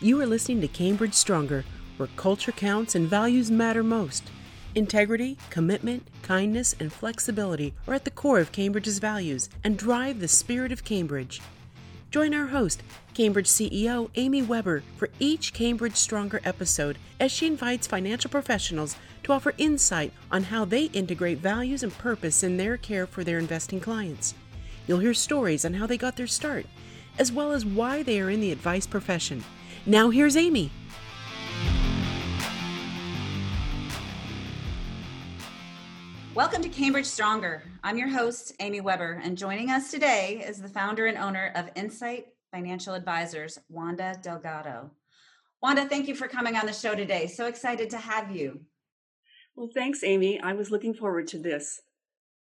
You are listening to Cambridge Stronger, where culture counts and values matter most. Integrity, commitment, kindness, and flexibility are at the core of Cambridge's values and drive the spirit of Cambridge. Join our host, Cambridge CEO Amy Weber, for each Cambridge Stronger episode as she invites financial professionals to offer insight on how they integrate values and purpose in their care for their investing clients. You'll hear stories on how they got their start, as well as why they are in the advice profession. Now, here's Amy. Welcome to Cambridge Stronger. I'm your host, Amy Weber, and joining us today is the founder and owner of Insight Financial Advisors, Wanda Delgado. Wanda, thank you for coming on the show today. So excited to have you. Well, thanks, Amy. I was looking forward to this.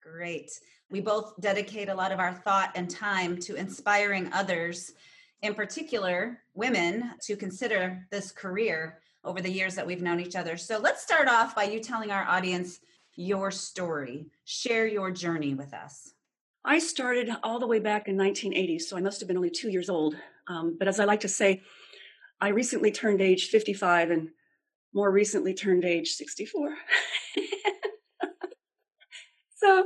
Great. We both dedicate a lot of our thought and time to inspiring others, in particular, women, to consider this career over the years that we've known each other. So let's start off by you telling our audience your story. Share your journey with us. I started all the way back in 1980, so I must have been only two years old. Um, but as I like to say, I recently turned age 55 and more recently turned age 64. so,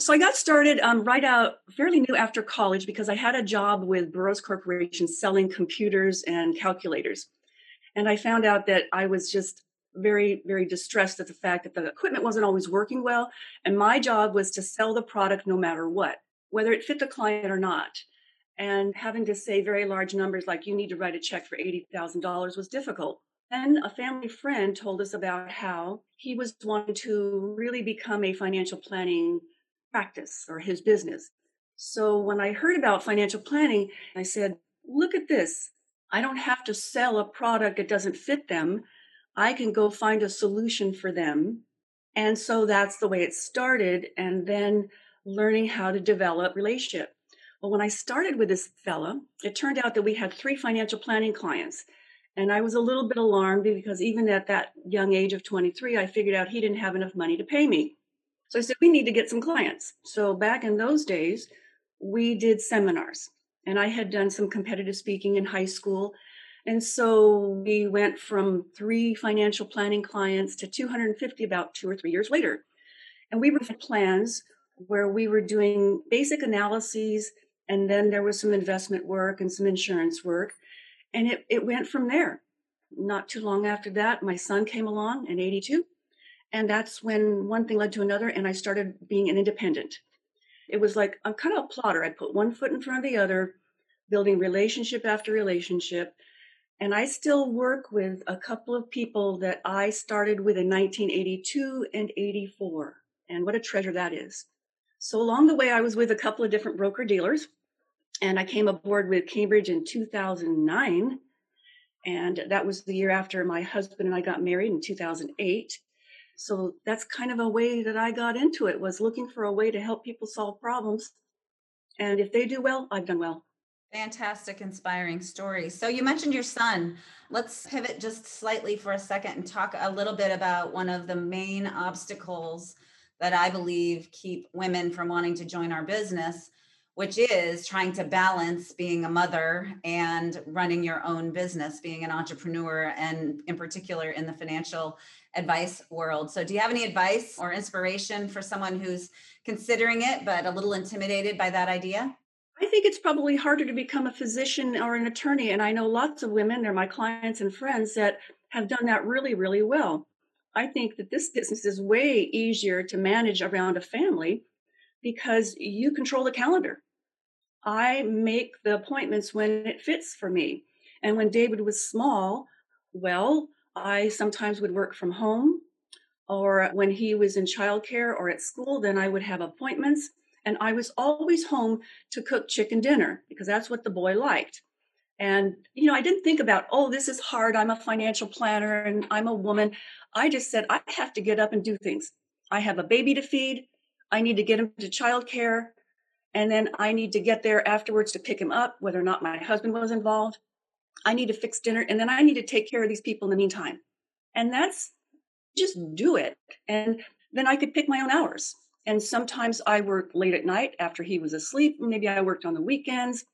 so I got started um, right out fairly new after college because I had a job with Burroughs Corporation selling computers and calculators. And I found out that I was just very, very distressed at the fact that the equipment wasn't always working well. And my job was to sell the product no matter what, whether it fit the client or not. And having to say very large numbers like you need to write a check for $80,000 was difficult. Then a family friend told us about how he was wanting to really become a financial planning practice or his business. So when I heard about financial planning, I said, look at this. I don't have to sell a product that doesn't fit them. I can go find a solution for them. And so that's the way it started. And then learning how to develop relationship. Well, when I started with this fella, it turned out that we had three financial planning clients. And I was a little bit alarmed because even at that young age of 23, I figured out he didn't have enough money to pay me. So I said, we need to get some clients. So back in those days, we did seminars. And I had done some competitive speaking in high school. And so we went from three financial planning clients to 250 about two or three years later. And we were plans where we were doing basic analyses and then there was some investment work and some insurance work. And it, it went from there. Not too long after that, my son came along in 82. And that's when one thing led to another, and I started being an independent. It was like I'm kind of a plotter. I put one foot in front of the other, building relationship after relationship. And I still work with a couple of people that I started with in 1982 and 84. And what a treasure that is. So along the way, I was with a couple of different broker dealers, and I came aboard with Cambridge in 2009. And that was the year after my husband and I got married in 2008. So that's kind of a way that I got into it was looking for a way to help people solve problems. And if they do well, I've done well. Fantastic, inspiring story. So you mentioned your son. Let's pivot just slightly for a second and talk a little bit about one of the main obstacles that I believe keep women from wanting to join our business, which is trying to balance being a mother and running your own business, being an entrepreneur, and in particular in the financial advice world. So, do you have any advice or inspiration for someone who's considering it but a little intimidated by that idea? I think it's probably harder to become a physician or an attorney. And I know lots of women, they're my clients and friends that have done that really, really well. I think that this business is way easier to manage around a family because you control the calendar. I make the appointments when it fits for me. And when David was small, well, I sometimes would work from home, or when he was in childcare or at school, then I would have appointments. And I was always home to cook chicken dinner because that's what the boy liked. And, you know, I didn't think about, oh, this is hard. I'm a financial planner and I'm a woman. I just said, I have to get up and do things. I have a baby to feed. I need to get him to childcare. And then I need to get there afterwards to pick him up, whether or not my husband was involved. I need to fix dinner. And then I need to take care of these people in the meantime. And that's just do it. And then I could pick my own hours. And sometimes I worked late at night after he was asleep. Maybe I worked on the weekends.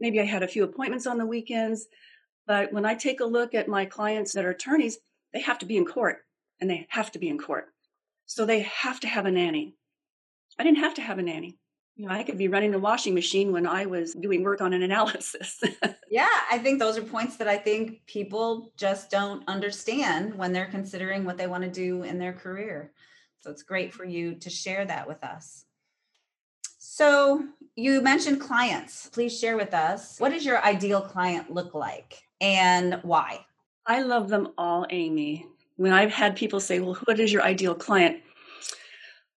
Maybe I had a few appointments on the weekends. But when I take a look at my clients that are attorneys, they have to be in court and they have to be in court. So they have to have a nanny. I didn't have to have a nanny. You know, I could be running the washing machine when I was doing work on an analysis. yeah, I think those are points that I think people just don't understand when they're considering what they want to do in their career. So it's great for you to share that with us. So you mentioned clients. Please share with us what does your ideal client look like and why? I love them all, Amy. When I've had people say, Well, what is your ideal client?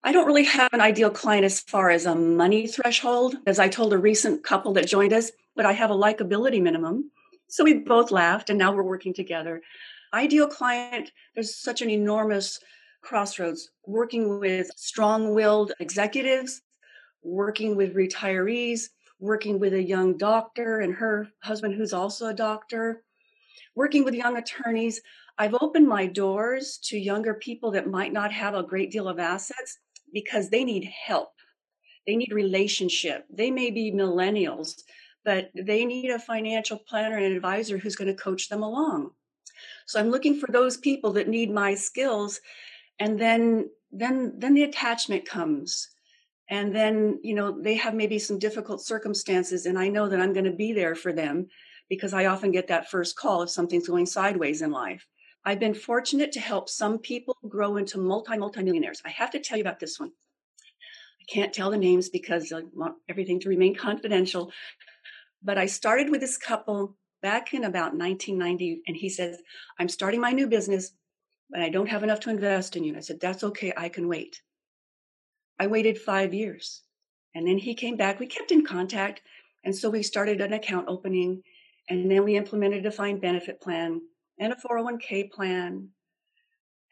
I don't really have an ideal client as far as a money threshold, as I told a recent couple that joined us, but I have a likability minimum. So we both laughed and now we're working together. Ideal client, there's such an enormous crossroads working with strong willed executives, working with retirees, working with a young doctor and her husband, who's also a doctor, working with young attorneys. I've opened my doors to younger people that might not have a great deal of assets because they need help. They need relationship. They may be millennials, but they need a financial planner and advisor who's going to coach them along. So I'm looking for those people that need my skills and then then then the attachment comes and then you know they have maybe some difficult circumstances and i know that i'm going to be there for them because i often get that first call if something's going sideways in life i've been fortunate to help some people grow into multi multi millionaires i have to tell you about this one i can't tell the names because i want everything to remain confidential but i started with this couple back in about 1990 and he says i'm starting my new business but i don't have enough to invest in you and i said that's okay i can wait I waited five years. And then he came back. We kept in contact. And so we started an account opening. And then we implemented a defined benefit plan and a 401k plan.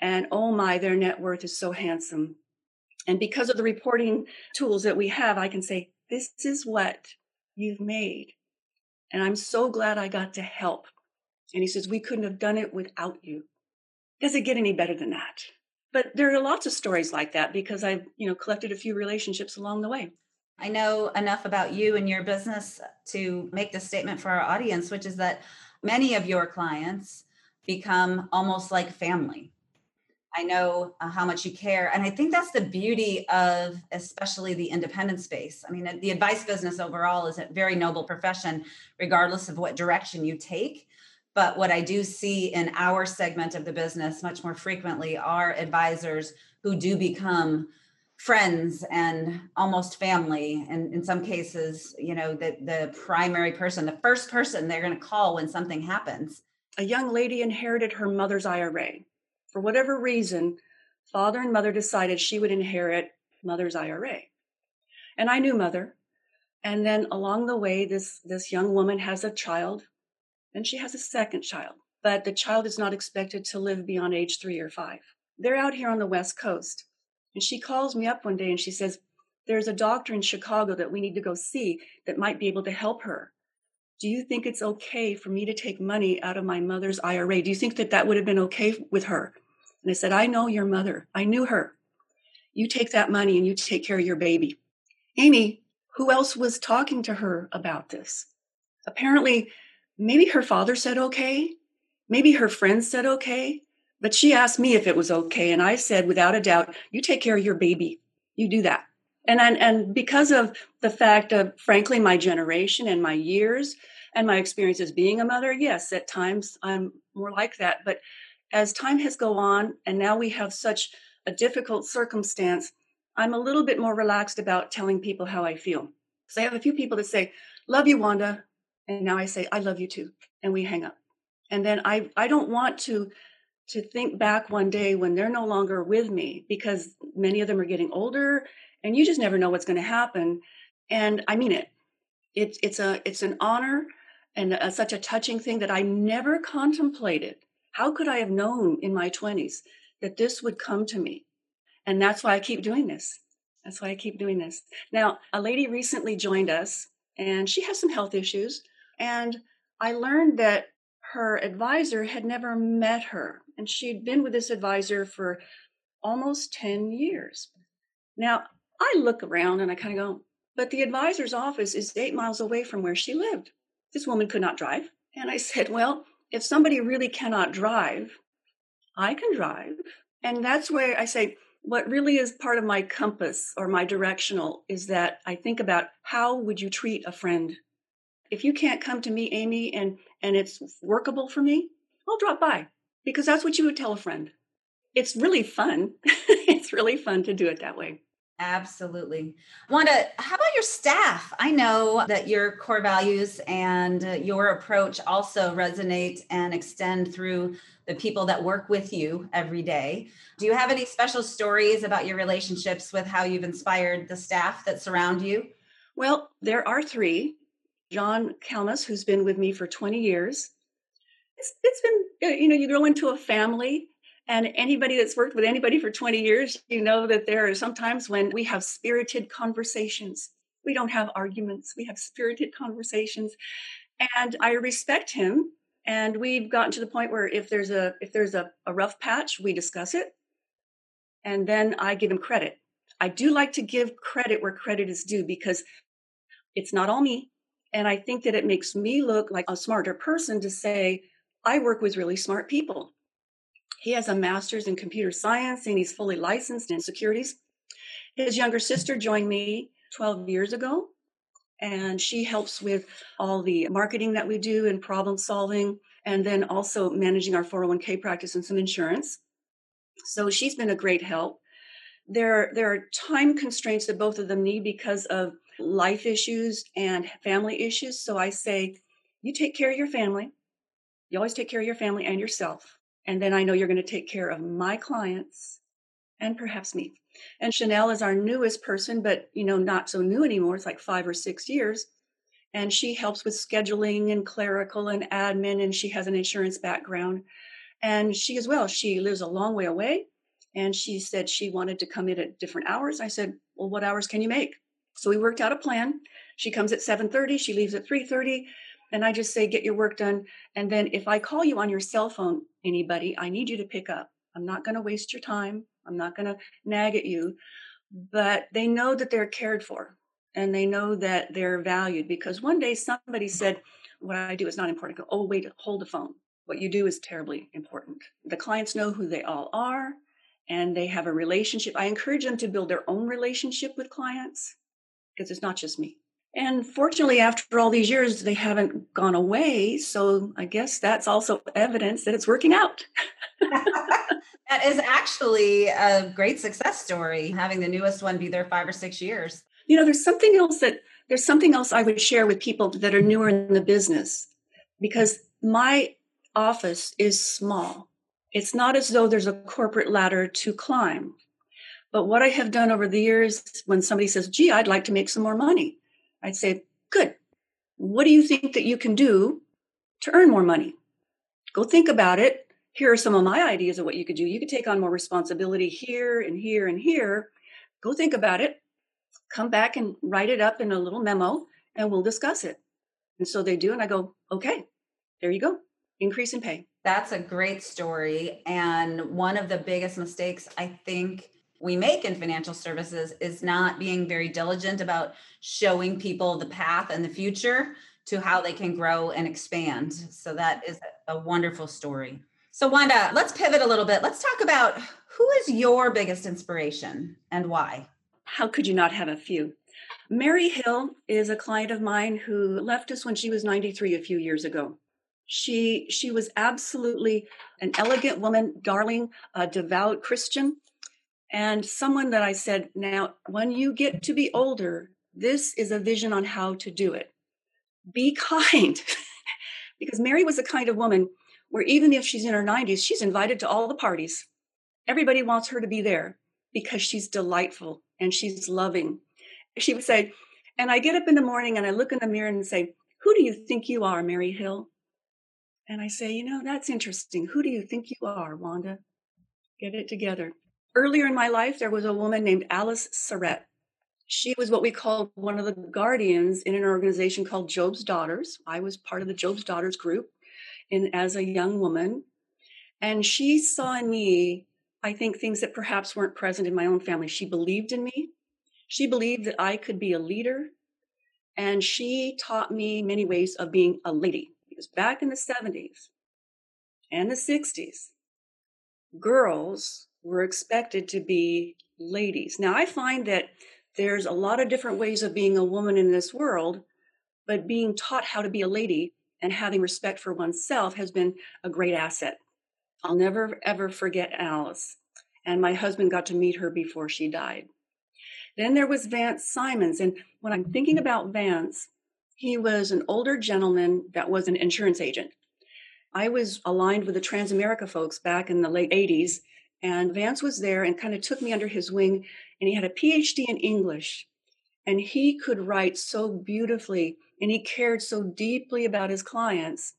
And oh my, their net worth is so handsome. And because of the reporting tools that we have, I can say, this is what you've made. And I'm so glad I got to help. And he says, we couldn't have done it without you. Does it get any better than that? but there are lots of stories like that because I've, you know, collected a few relationships along the way. I know enough about you and your business to make the statement for our audience, which is that many of your clients become almost like family. I know uh, how much you care. And I think that's the beauty of especially the independent space. I mean, the advice business overall is a very noble profession, regardless of what direction you take. But what I do see in our segment of the business much more frequently are advisors who do become friends and almost family and in some cases you know the the primary person the first person they're going to call when something happens a young lady inherited her mother's ira for whatever reason father and mother decided she would inherit mother's ira and i knew mother and then along the way this this young woman has a child and she has a second child, but the child is not expected to live beyond age three or five. They're out here on the West Coast. And she calls me up one day and she says, There's a doctor in Chicago that we need to go see that might be able to help her. Do you think it's okay for me to take money out of my mother's IRA? Do you think that that would have been okay with her? And I said, I know your mother. I knew her. You take that money and you take care of your baby. Amy, who else was talking to her about this? Apparently, maybe her father said okay, maybe her friends said okay, but she asked me if it was okay. And I said, without a doubt, you take care of your baby. You do that. And, and, and because of the fact of, frankly, my generation and my years and my experience as being a mother, yes, at times I'm more like that. But as time has gone on, and now we have such a difficult circumstance, I'm a little bit more relaxed about telling people how I feel. So I have a few people that say, Love you, Wanda. And now I say, I love you too. And we hang up. And then I, I don't want to to think back one day when they're no longer with me because many of them are getting older and you just never know what's going to happen. And I mean it. It's it's a it's an honor and a, such a touching thing that I never contemplated. How could I have known in my 20s that this would come to me? And that's why I keep doing this. That's why I keep doing this. Now, a lady recently joined us and she has some health issues and I learned that her advisor had never met her, and she'd been with this advisor for almost 10 years. Now, I look around and I kind of go, but the advisor's office is eight miles away from where she lived. This woman could not drive. And I said, Well, if somebody really cannot drive, I can drive. And that's where I say, what really is part of my compass or my directional is that I think about how would you treat a friend? If you can't come to me, Amy, and and it's workable for me, I'll drop by because that's what you would tell a friend. It's really fun. it's really fun to do it that way. Absolutely. Wanda, how about your staff? I know that your core values and your approach also resonate and extend through the people that work with you every day. Do you have any special stories about your relationships with how you've inspired the staff that surround you? Well, there are three. John Kalmus, who's been with me for 20 years. It's, it's been, uh, you know, you grow into a family and anybody that's worked with anybody for 20 years, you know that there are sometimes when we have spirited conversations. We don't have arguments, we have spirited conversations. And I respect him. And we've gotten to the point where if there's a if there's a, a rough patch, we discuss it. And then I give him credit. I do like to give credit where credit is due because it's not all me. And I think that it makes me look like a smarter person to say, I work with really smart people. He has a master's in computer science and he's fully licensed in securities. His younger sister joined me 12 years ago, and she helps with all the marketing that we do and problem solving, and then also managing our 401k practice and some insurance. So she's been a great help. There, there are time constraints that both of them need because of life issues and family issues. So I say, you take care of your family. You always take care of your family and yourself. And then I know you're going to take care of my clients and perhaps me. And Chanel is our newest person, but you know, not so new anymore. It's like five or six years. And she helps with scheduling and clerical and admin, and she has an insurance background. And she as well, she lives a long way away. And she said she wanted to come in at different hours. I said, Well, what hours can you make? So we worked out a plan. She comes at 7:30, she leaves at 3:30, and I just say, get your work done. And then if I call you on your cell phone, anybody, I need you to pick up. I'm not going to waste your time. I'm not going to nag at you. But they know that they're cared for and they know that they're valued because one day somebody said, What I do is not important. Go, oh, wait, hold the phone. What you do is terribly important. The clients know who they all are and they have a relationship. I encourage them to build their own relationship with clients because it's not just me. And fortunately, after all these years, they haven't gone away. So I guess that's also evidence that it's working out. that is actually a great success story, having the newest one be there five or six years. You know, there's something else that there's something else I would share with people that are newer in the business because my office is small. It's not as though there's a corporate ladder to climb. But what I have done over the years, when somebody says, gee, I'd like to make some more money, I'd say, good. What do you think that you can do to earn more money? Go think about it. Here are some of my ideas of what you could do. You could take on more responsibility here and here and here. Go think about it. Come back and write it up in a little memo and we'll discuss it. And so they do. And I go, okay, there you go. Increase in pay. That's a great story. And one of the biggest mistakes I think we make in financial services is not being very diligent about showing people the path and the future to how they can grow and expand. So that is a wonderful story. So Wanda, let's pivot a little bit. Let's talk about who is your biggest inspiration and why? How could you not have a few? Mary Hill is a client of mine who left us when she was 93 a few years ago. She she was absolutely an elegant woman, darling, a devout Christian, and someone that I said, now, when you get to be older, this is a vision on how to do it. Be kind. because Mary was the kind of woman where even if she's in her 90s, she's invited to all the parties. Everybody wants her to be there because she's delightful and she's loving. She would say, and I get up in the morning and I look in the mirror and say, Who do you think you are, Mary Hill? And I say, You know, that's interesting. Who do you think you are, Wanda? Get it together. Earlier in my life, there was a woman named Alice Surrett. She was what we called one of the guardians in an organization called Job's Daughters. I was part of the Job's Daughters group in, as a young woman. And she saw in me, I think, things that perhaps weren't present in my own family. She believed in me. She believed that I could be a leader. And she taught me many ways of being a lady because back in the 70s and the 60s, girls were expected to be ladies. Now, I find that there's a lot of different ways of being a woman in this world, but being taught how to be a lady and having respect for oneself has been a great asset. I'll never ever forget Alice. And my husband got to meet her before she died. Then there was Vance Simons. And when I'm thinking about Vance, he was an older gentleman that was an insurance agent. I was aligned with the Transamerica folks back in the late 80s, and Vance was there and kind of took me under his wing. And he had a PhD in English, and he could write so beautifully, and he cared so deeply about his clients.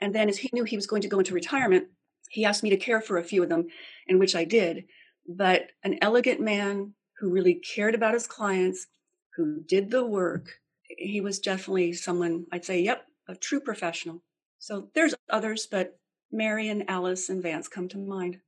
And then, as he knew he was going to go into retirement, he asked me to care for a few of them, in which I did. But an elegant man who really cared about his clients, who did the work, he was definitely someone I'd say, yep, a true professional. So there's others, but Mary and Alice and Vance come to mind.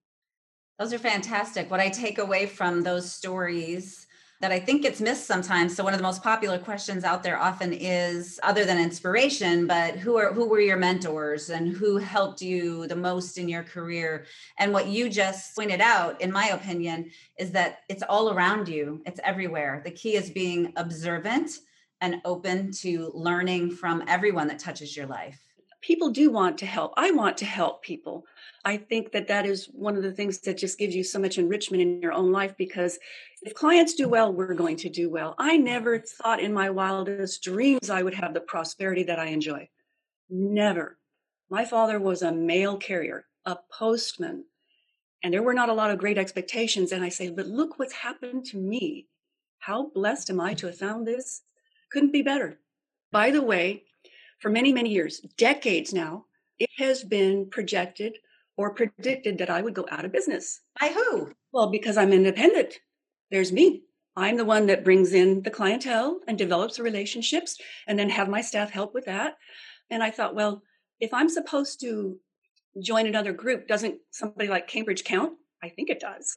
Those are fantastic. What I take away from those stories that I think gets missed sometimes. So one of the most popular questions out there often is other than inspiration, but who are who were your mentors and who helped you the most in your career? And what you just pointed out, in my opinion, is that it's all around you. It's everywhere. The key is being observant and open to learning from everyone that touches your life. People do want to help. I want to help people. I think that that is one of the things that just gives you so much enrichment in your own life because if clients do well, we're going to do well. I never thought in my wildest dreams I would have the prosperity that I enjoy. Never. My father was a mail carrier, a postman, and there were not a lot of great expectations. And I say, but look what's happened to me. How blessed am I to have found this? Couldn't be better. By the way, for many, many years, decades now, it has been projected or predicted that I would go out of business. By who? Well, because I'm independent. There's me. I'm the one that brings in the clientele and develops the relationships and then have my staff help with that. And I thought, well, if I'm supposed to join another group, doesn't somebody like Cambridge count? I think it does.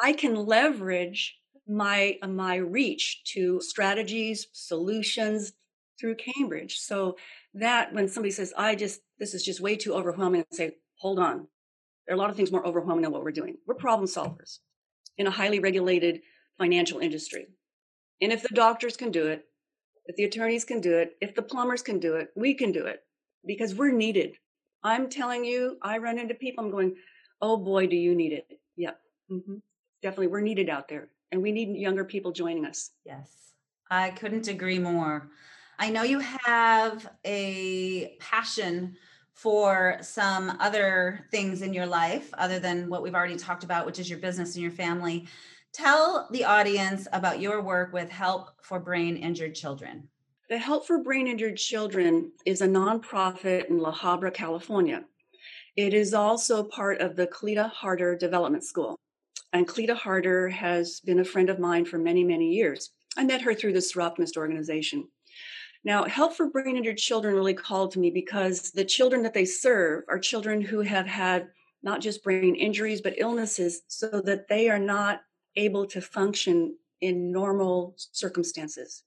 I can leverage my my reach to strategies, solutions through Cambridge. So that when somebody says, I just this is just way too overwhelming, I say, hold on. There are a lot of things more overwhelming than what we're doing. We're problem solvers in a highly regulated financial industry. And if the doctors can do it, if the attorneys can do it, if the plumbers can do it, we can do it because we're needed. I'm telling you, I run into people, I'm going, oh boy, do you need it. Yep. Mm-hmm. Definitely, we're needed out there and we need younger people joining us. Yes, I couldn't agree more. I know you have a passion for some other things in your life other than what we've already talked about, which is your business and your family. Tell the audience about your work with Help for Brain Injured Children. The Help for Brain Injured Children is a nonprofit in La Habra, California. It is also part of the Cleta Harder Development School. And Cleta Harder has been a friend of mine for many, many years. I met her through the Soroptimist organization. Now, Help for Brain Injured Children really called to me because the children that they serve are children who have had not just brain injuries, but illnesses, so that they are not able to function in normal circumstances.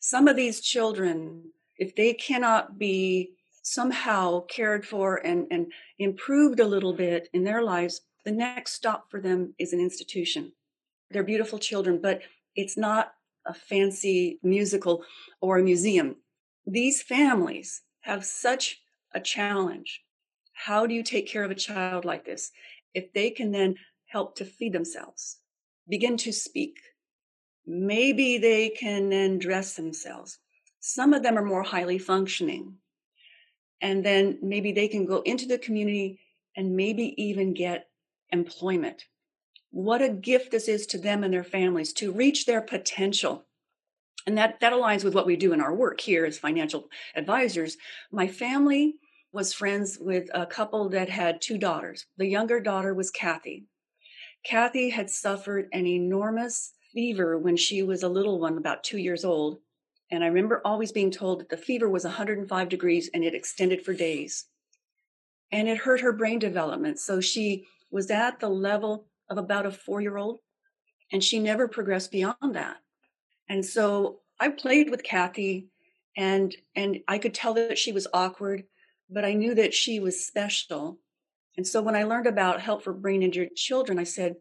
Some of these children, if they cannot be somehow cared for and, and improved a little bit in their lives, the next stop for them is an institution. They're beautiful children, but it's not a fancy musical or a museum. These families have such a challenge. How do you take care of a child like this? If they can then help to feed themselves, begin to speak, maybe they can then dress themselves. Some of them are more highly functioning. And then maybe they can go into the community and maybe even get employment what a gift this is to them and their families to reach their potential. And that, that aligns with what we do in our work here as financial advisors. My family was friends with a couple that had two daughters. The younger daughter was Kathy. Kathy had suffered an enormous fever when she was a little one, about two years old. And I remember always being told that the fever was 105 degrees and it extended for days. And it hurt her brain development. So she was at the level of about a four year old, and she never progressed beyond that. And so I played with Kathy and and I could tell that she was awkward, but I knew that she was special. And so when I learned about help for brain injured children, I said,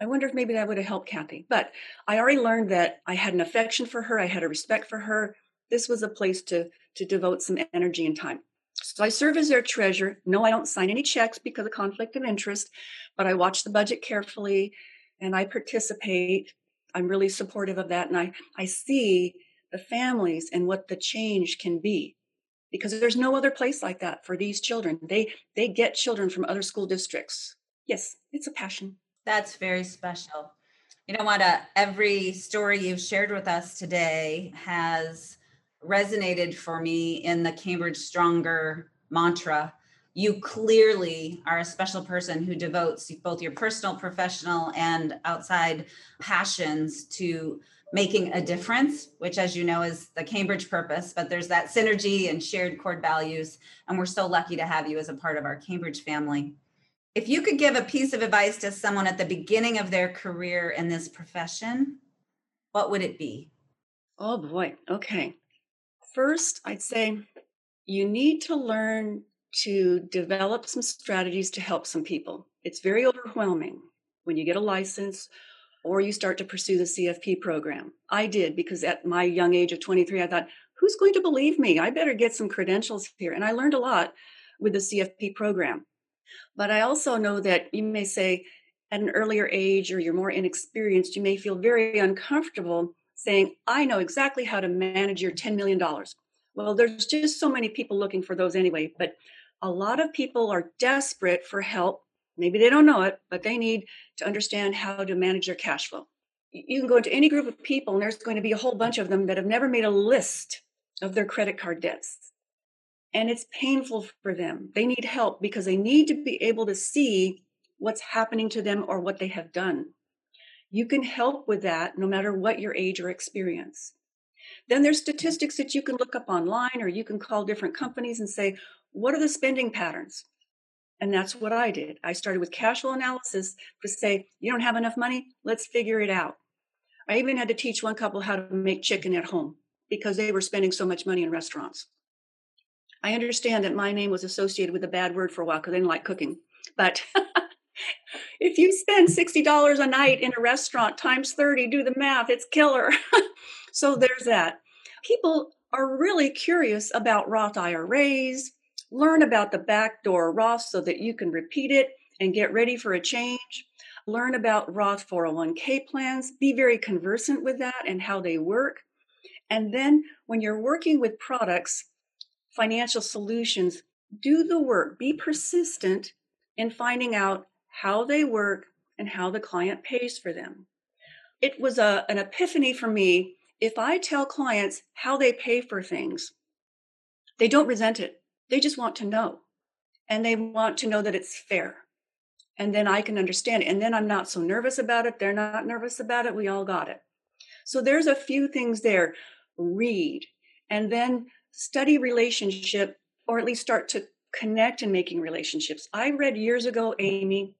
I wonder if maybe that would have helped Kathy. But I already learned that I had an affection for her, I had a respect for her. This was a place to to devote some energy and time. So I serve as their treasurer. No, I don't sign any checks because of conflict of interest, but I watch the budget carefully and I participate. I'm really supportive of that. And I, I see the families and what the change can be because there's no other place like that for these children. They, they get children from other school districts. Yes, it's a passion. That's very special. You know what? Uh, every story you've shared with us today has resonated for me in the Cambridge Stronger mantra. You clearly are a special person who devotes both your personal, professional, and outside passions to making a difference, which, as you know, is the Cambridge purpose. But there's that synergy and shared core values. And we're so lucky to have you as a part of our Cambridge family. If you could give a piece of advice to someone at the beginning of their career in this profession, what would it be? Oh boy. Okay. First, I'd say you need to learn to develop some strategies to help some people. It's very overwhelming when you get a license or you start to pursue the CFP program. I did because at my young age of 23, I thought, who's going to believe me? I better get some credentials here. And I learned a lot with the CFP program. But I also know that you may say at an earlier age or you're more inexperienced, you may feel very uncomfortable saying, I know exactly how to manage your $10 million. Well, there's just so many people looking for those anyway, but a lot of people are desperate for help. Maybe they don't know it, but they need to understand how to manage their cash flow. You can go into any group of people, and there's going to be a whole bunch of them that have never made a list of their credit card debts. And it's painful for them. They need help because they need to be able to see what's happening to them or what they have done. You can help with that no matter what your age or experience. Then there's statistics that you can look up online or you can call different companies and say, what are the spending patterns? And that's what I did. I started with cash flow analysis to say, you don't have enough money? Let's figure it out. I even had to teach one couple how to make chicken at home because they were spending so much money in restaurants. I understand that my name was associated with a bad word for a while because I didn't like cooking. But if you spend $60 a night in a restaurant times 30, do the math, it's killer. so there's that. People are really curious about Roth IRAs, learn about the backdoor Roth so that you can repeat it and get ready for a change. Learn about Roth 401k plans, be very conversant with that and how they work. And then when you're working with products, financial solutions, do the work, be persistent in finding out how they work, and how the client pays for them. It was a, an epiphany for me. If I tell clients how they pay for things, they don't resent it. They just want to know. And they want to know that it's fair. And then I can understand it. And then I'm not so nervous about it. They're not nervous about it. We all got it. So there's a few things there. Read and then study relationship, or at least start to connect in making relationships. I read years ago, Amy,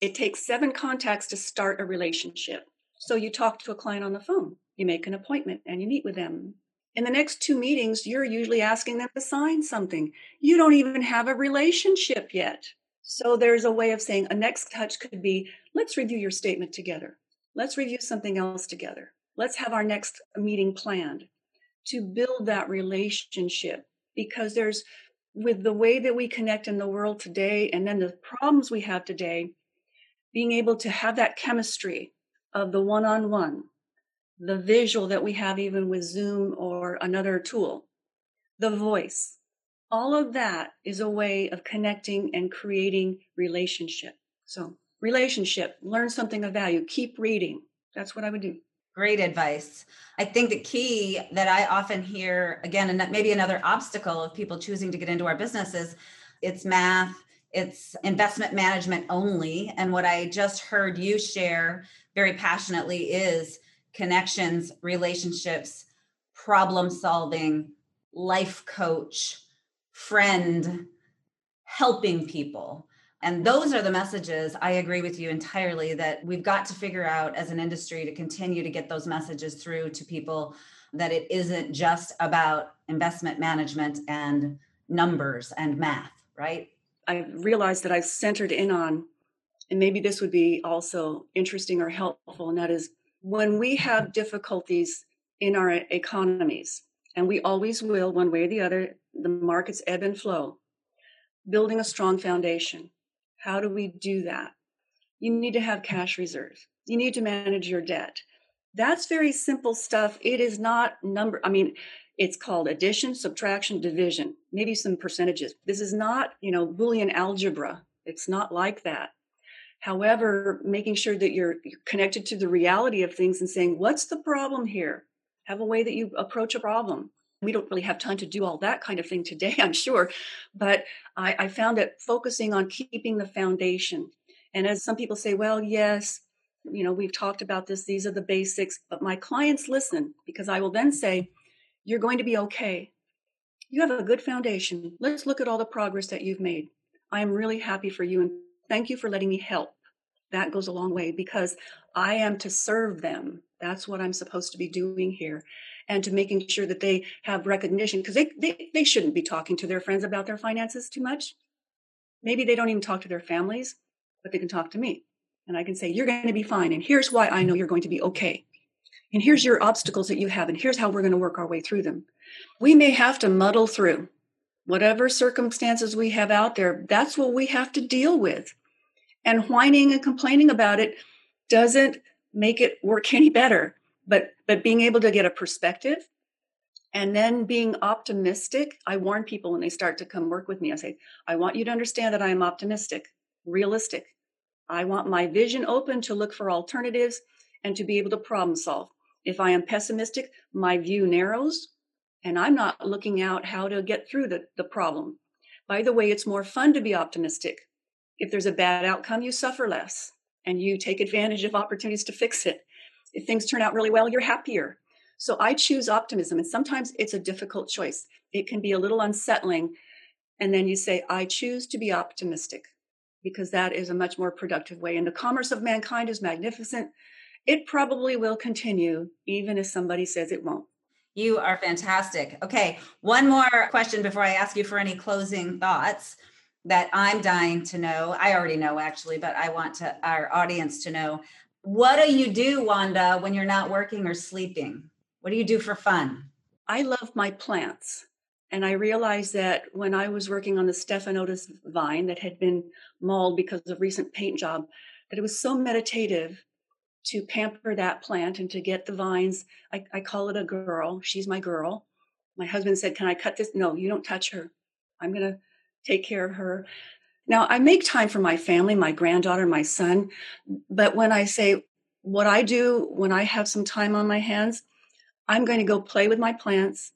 it takes seven contacts to start a relationship. So you talk to a client on the phone, you make an appointment, and you meet with them. In the next two meetings, you're usually asking them to sign something. You don't even have a relationship yet. So there's a way of saying a next touch could be let's review your statement together. Let's review something else together. Let's have our next meeting planned to build that relationship because there's with the way that we connect in the world today and then the problems we have today, being able to have that chemistry of the one on one, the visual that we have even with Zoom or another tool, the voice, all of that is a way of connecting and creating relationship. So, relationship, learn something of value, keep reading. That's what I would do. Great advice. I think the key that I often hear, again, and maybe another obstacle of people choosing to get into our business is it's math, it's investment management only. And what I just heard you share very passionately is connections, relationships, problem solving, life coach, friend, helping people. And those are the messages I agree with you entirely that we've got to figure out as an industry to continue to get those messages through to people that it isn't just about investment management and numbers and math, right? I realized that I've centered in on, and maybe this would be also interesting or helpful, and that is when we have difficulties in our economies, and we always will, one way or the other, the markets ebb and flow, building a strong foundation. How do we do that? You need to have cash reserves. You need to manage your debt. That's very simple stuff. It is not number, I mean, it's called addition, subtraction, division, maybe some percentages. This is not, you know, Boolean algebra. It's not like that. However, making sure that you're connected to the reality of things and saying, what's the problem here? Have a way that you approach a problem. We don't really have time to do all that kind of thing today, I'm sure. But I, I found that focusing on keeping the foundation. And as some people say, well, yes, you know, we've talked about this, these are the basics, but my clients listen because I will then say, you're going to be okay. You have a good foundation. Let's look at all the progress that you've made. I am really happy for you and thank you for letting me help. That goes a long way because I am to serve them. That's what I'm supposed to be doing here. And to making sure that they have recognition because they, they, they shouldn't be talking to their friends about their finances too much. Maybe they don't even talk to their families, but they can talk to me. And I can say, You're going to be fine. And here's why I know you're going to be okay and here's your obstacles that you have, and here's how we're going to work our way through them. We may have to muddle through whatever circumstances we have out there. That's what we have to deal with. And whining and complaining about it doesn't make it work any better. But but being able to get a perspective and then being optimistic, I warn people when they start to come work with me. I say, I want you to understand that I am optimistic, realistic. I want my vision open to look for alternatives and to be able to problem solve. If I am pessimistic, my view narrows and I'm not looking out how to get through the, the problem. By the way, it's more fun to be optimistic. If there's a bad outcome, you suffer less and you take advantage of opportunities to fix it. If things turn out really well, you're happier. So I choose optimism. And sometimes it's a difficult choice. It can be a little unsettling. And then you say, I choose to be optimistic because that is a much more productive way. And the commerce of mankind is magnificent it probably will continue, even if somebody says it won't. You are fantastic. Okay, one more question before I ask you for any closing thoughts that I'm dying to know. I already know actually, but I want to our audience to know. What do you do, Wanda, when you're not working or sleeping? What do you do for fun? I love my plants. And I realized that when I was working on the Stephanotis vine that had been mauled because of recent paint job, that it was so meditative to pamper that plant and to get the vines. I, I call it a girl. She's my girl. My husband said, Can I cut this? No, you don't touch her. I'm going to take care of her. Now, I make time for my family, my granddaughter, my son. But when I say what I do when I have some time on my hands, I'm going to go play with my plants.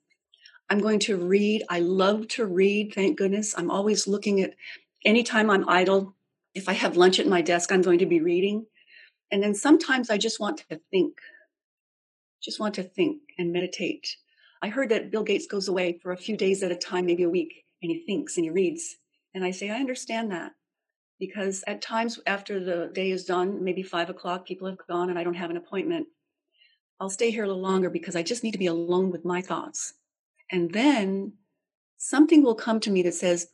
I'm going to read. I love to read, thank goodness. I'm always looking at anytime I'm idle. If I have lunch at my desk, I'm going to be reading. And then sometimes I just want to think, just want to think and meditate. I heard that Bill Gates goes away for a few days at a time, maybe a week, and he thinks and he reads. And I say, I understand that because at times after the day is done, maybe five o'clock, people have gone and I don't have an appointment. I'll stay here a little longer because I just need to be alone with my thoughts. And then something will come to me that says,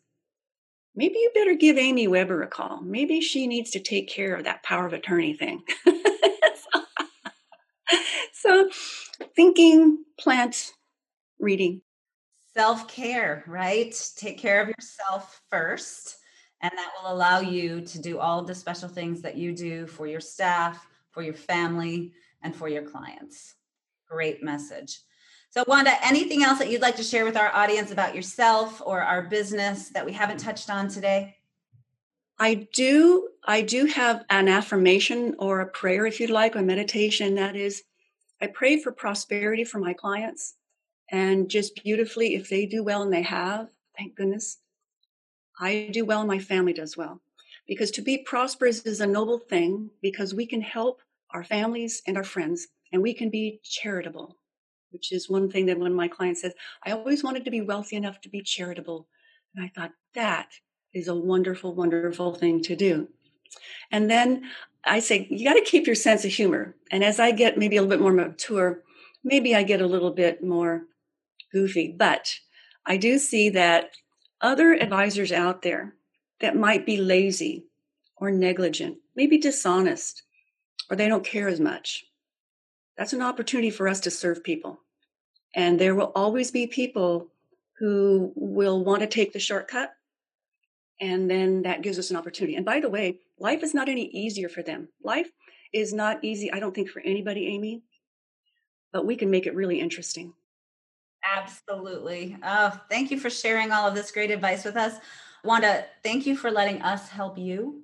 maybe you better give Amy Weber a call. Maybe she needs to take care of that power of attorney thing. so, thinking, plant, reading. Self care, right? Take care of yourself first. And that will allow you to do all of the special things that you do for your staff, for your family, and for your clients. Great message. So, Wanda, anything else that you'd like to share with our audience about yourself or our business that we haven't touched on today? I do. I do have an affirmation or a prayer, if you'd like, or meditation. That is, I pray for prosperity for my clients and just beautifully, if they do well and they have, thank goodness, I do well and my family does well. Because to be prosperous is a noble thing because we can help our families and our friends and we can be charitable which is one thing that one of my clients says, I always wanted to be wealthy enough to be charitable. And I thought, that is a wonderful, wonderful thing to do. And then I say, you got to keep your sense of humor. And as I get maybe a little bit more mature, maybe I get a little bit more goofy. But I do see that other advisors out there that might be lazy or negligent, maybe dishonest, or they don't care as much. That's an opportunity for us to serve people. And there will always be people who will want to take the shortcut. And then that gives us an opportunity. And by the way, life is not any easier for them. Life is not easy, I don't think, for anybody, Amy, but we can make it really interesting. Absolutely. Oh, thank you for sharing all of this great advice with us. Wanda, thank you for letting us help you.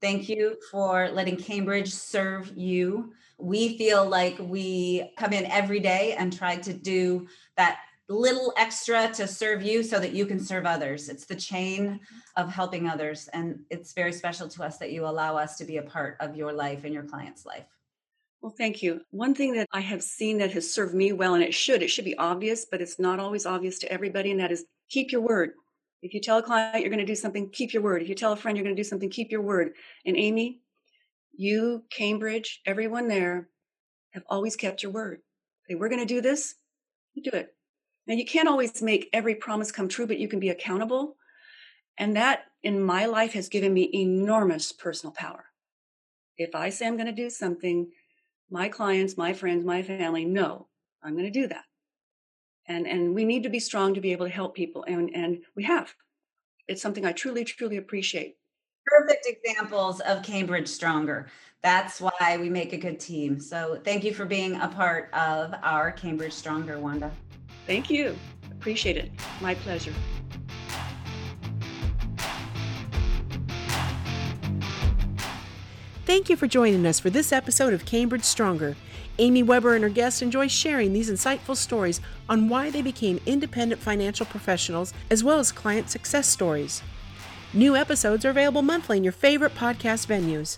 Thank you for letting Cambridge serve you. We feel like we come in every day and try to do that little extra to serve you so that you can serve others. It's the chain of helping others. And it's very special to us that you allow us to be a part of your life and your client's life. Well, thank you. One thing that I have seen that has served me well, and it should, it should be obvious, but it's not always obvious to everybody, and that is keep your word. If you tell a client you're going to do something, keep your word. If you tell a friend you're going to do something, keep your word. And Amy, you, Cambridge, everyone there have always kept your word. Say, we're going to do this, you do it. Now, you can't always make every promise come true, but you can be accountable. And that in my life has given me enormous personal power. If I say I'm going to do something, my clients, my friends, my family know I'm going to do that. And, and we need to be strong to be able to help people. And, and we have. It's something I truly, truly appreciate. Perfect examples of Cambridge Stronger. That's why we make a good team. So thank you for being a part of our Cambridge Stronger, Wanda. Thank you. Appreciate it. My pleasure. Thank you for joining us for this episode of Cambridge Stronger. Amy Weber and her guests enjoy sharing these insightful stories on why they became independent financial professionals as well as client success stories. New episodes are available monthly in your favorite podcast venues.